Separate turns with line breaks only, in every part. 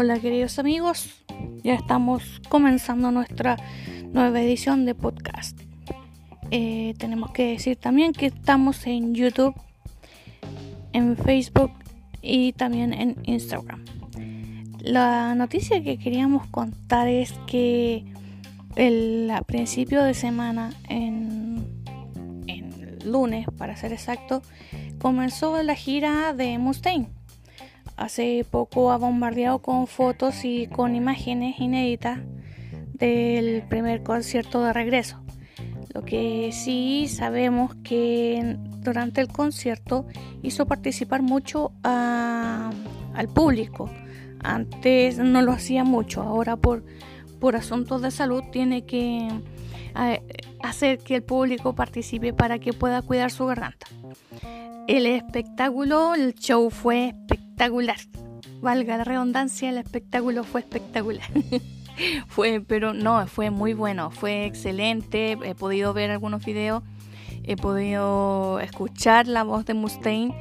Hola queridos amigos, ya estamos comenzando nuestra nueva edición de podcast. Eh, tenemos que decir también que estamos en YouTube, en Facebook y también en Instagram. La noticia que queríamos contar es que el a principio de semana, en, en lunes para ser exacto, comenzó la gira de Mustaine hace poco ha bombardeado con fotos y con imágenes inéditas del primer concierto de regreso. Lo que sí sabemos que durante el concierto hizo participar mucho al público. Antes no lo hacía mucho, ahora por, por asuntos de salud tiene que hacer que el público participe para que pueda cuidar su garganta. El espectáculo, el show fue espectacular. Valga la redundancia, el espectáculo fue espectacular. fue, pero no, fue muy bueno, fue excelente. He podido ver algunos videos, he podido escuchar la voz de Mustaine.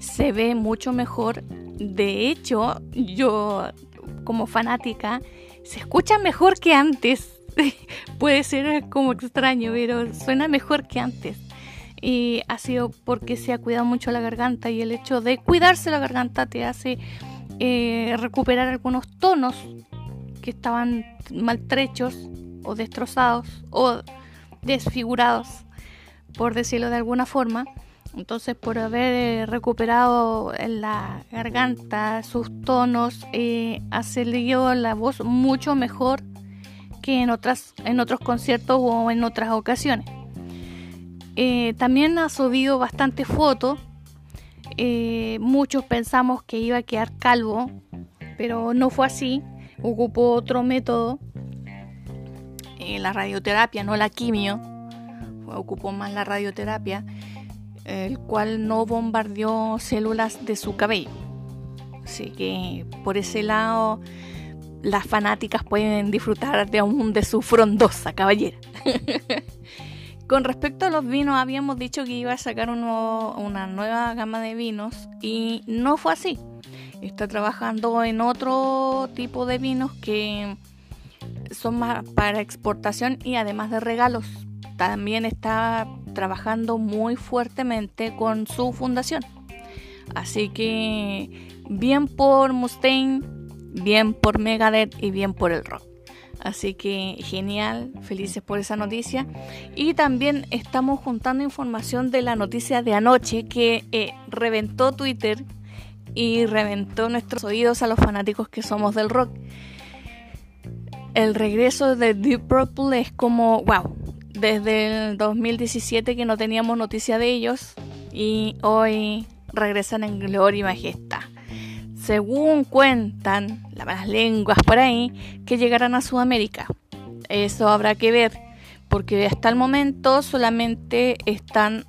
Se ve mucho mejor. De hecho, yo como fanática, se escucha mejor que antes. Puede ser como extraño, pero suena mejor que antes y ha sido porque se ha cuidado mucho la garganta y el hecho de cuidarse la garganta te hace eh, recuperar algunos tonos que estaban maltrechos o destrozados o desfigurados, por decirlo de alguna forma. Entonces, por haber eh, recuperado la garganta sus tonos, eh, ha salido la voz mucho mejor que en, otras, en otros conciertos o en otras ocasiones. Eh, también ha subido bastante fotos. Eh, muchos pensamos que iba a quedar calvo, pero no fue así. Ocupó otro método, eh, la radioterapia, no la quimio. Ocupó más la radioterapia, el cual no bombardeó células de su cabello. Así que por ese lado las fanáticas pueden disfrutar de aún de su frondosa caballera. Con respecto a los vinos, habíamos dicho que iba a sacar una nueva gama de vinos y no fue así. Está trabajando en otro tipo de vinos que son más para exportación y además de regalos. También está trabajando muy fuertemente con su fundación. Así que bien por Mustaine, bien por Megadeth y bien por el rock. Así que genial, felices por esa noticia. Y también estamos juntando información de la noticia de anoche que eh, reventó Twitter y reventó nuestros oídos a los fanáticos que somos del rock. El regreso de Deep Purple es como, wow, desde el 2017 que no teníamos noticia de ellos y hoy regresan en gloria y majestad según cuentan las lenguas por ahí, que llegarán a Sudamérica. Eso habrá que ver, porque hasta el momento solamente están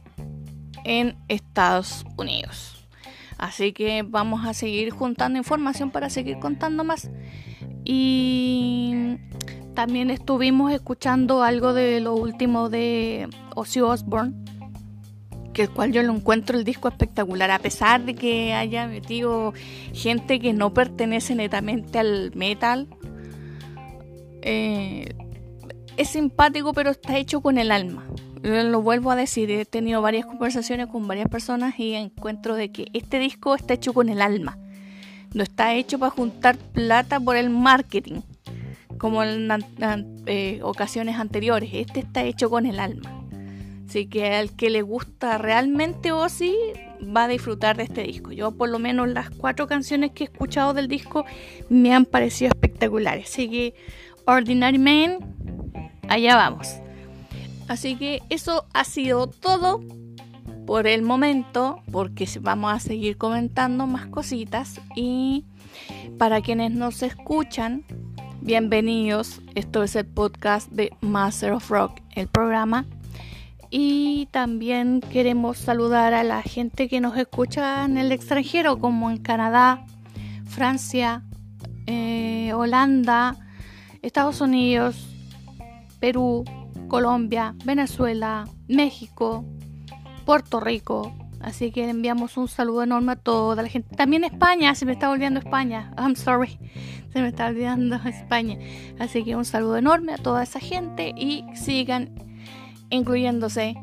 en Estados Unidos. Así que vamos a seguir juntando información para seguir contando más. Y también estuvimos escuchando algo de lo último de Ozzy Osbourne que el cual yo lo encuentro el disco espectacular, a pesar de que haya metido gente que no pertenece netamente al metal. Eh, es simpático, pero está hecho con el alma. Lo vuelvo a decir, he tenido varias conversaciones con varias personas y encuentro de que este disco está hecho con el alma. No está hecho para juntar plata por el marketing, como en eh, ocasiones anteriores. Este está hecho con el alma. Así que al que le gusta realmente Ozzy va a disfrutar de este disco. Yo por lo menos las cuatro canciones que he escuchado del disco me han parecido espectaculares. Así que Ordinary Man, allá vamos. Así que eso ha sido todo por el momento, porque vamos a seguir comentando más cositas. Y para quienes nos escuchan, bienvenidos. Esto es el podcast de Master of Rock, el programa y también queremos saludar a la gente que nos escucha en el extranjero, como en Canadá, Francia, eh, Holanda, Estados Unidos, Perú, Colombia, Venezuela, México, Puerto Rico, Así que enviamos un saludo enorme a toda la gente. También España, se me está olvidando España. I'm sorry, se me está olvidando España. Así que un saludo enorme a toda esa gente y sigan incluyéndose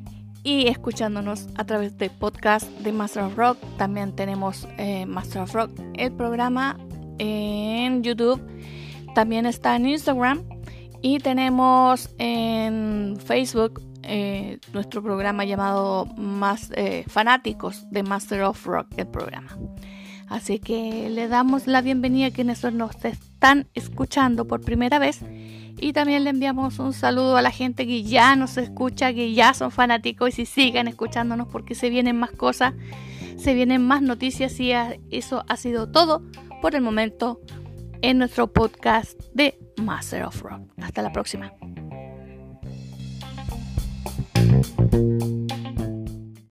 y escuchándonos a través del podcast de Master of Rock. También tenemos eh, Master of Rock, el programa en YouTube. También está en Instagram. Y tenemos en Facebook eh, nuestro programa llamado Más eh, Fanáticos de Master of Rock, el programa. Así que le damos la bienvenida a quienes nos están escuchando por primera vez. Y también le enviamos un saludo a la gente que ya nos escucha, que ya son fanáticos y sigan escuchándonos porque se vienen más cosas, se vienen más noticias y eso ha sido todo por el momento en nuestro podcast de Master of Rock. Hasta la próxima.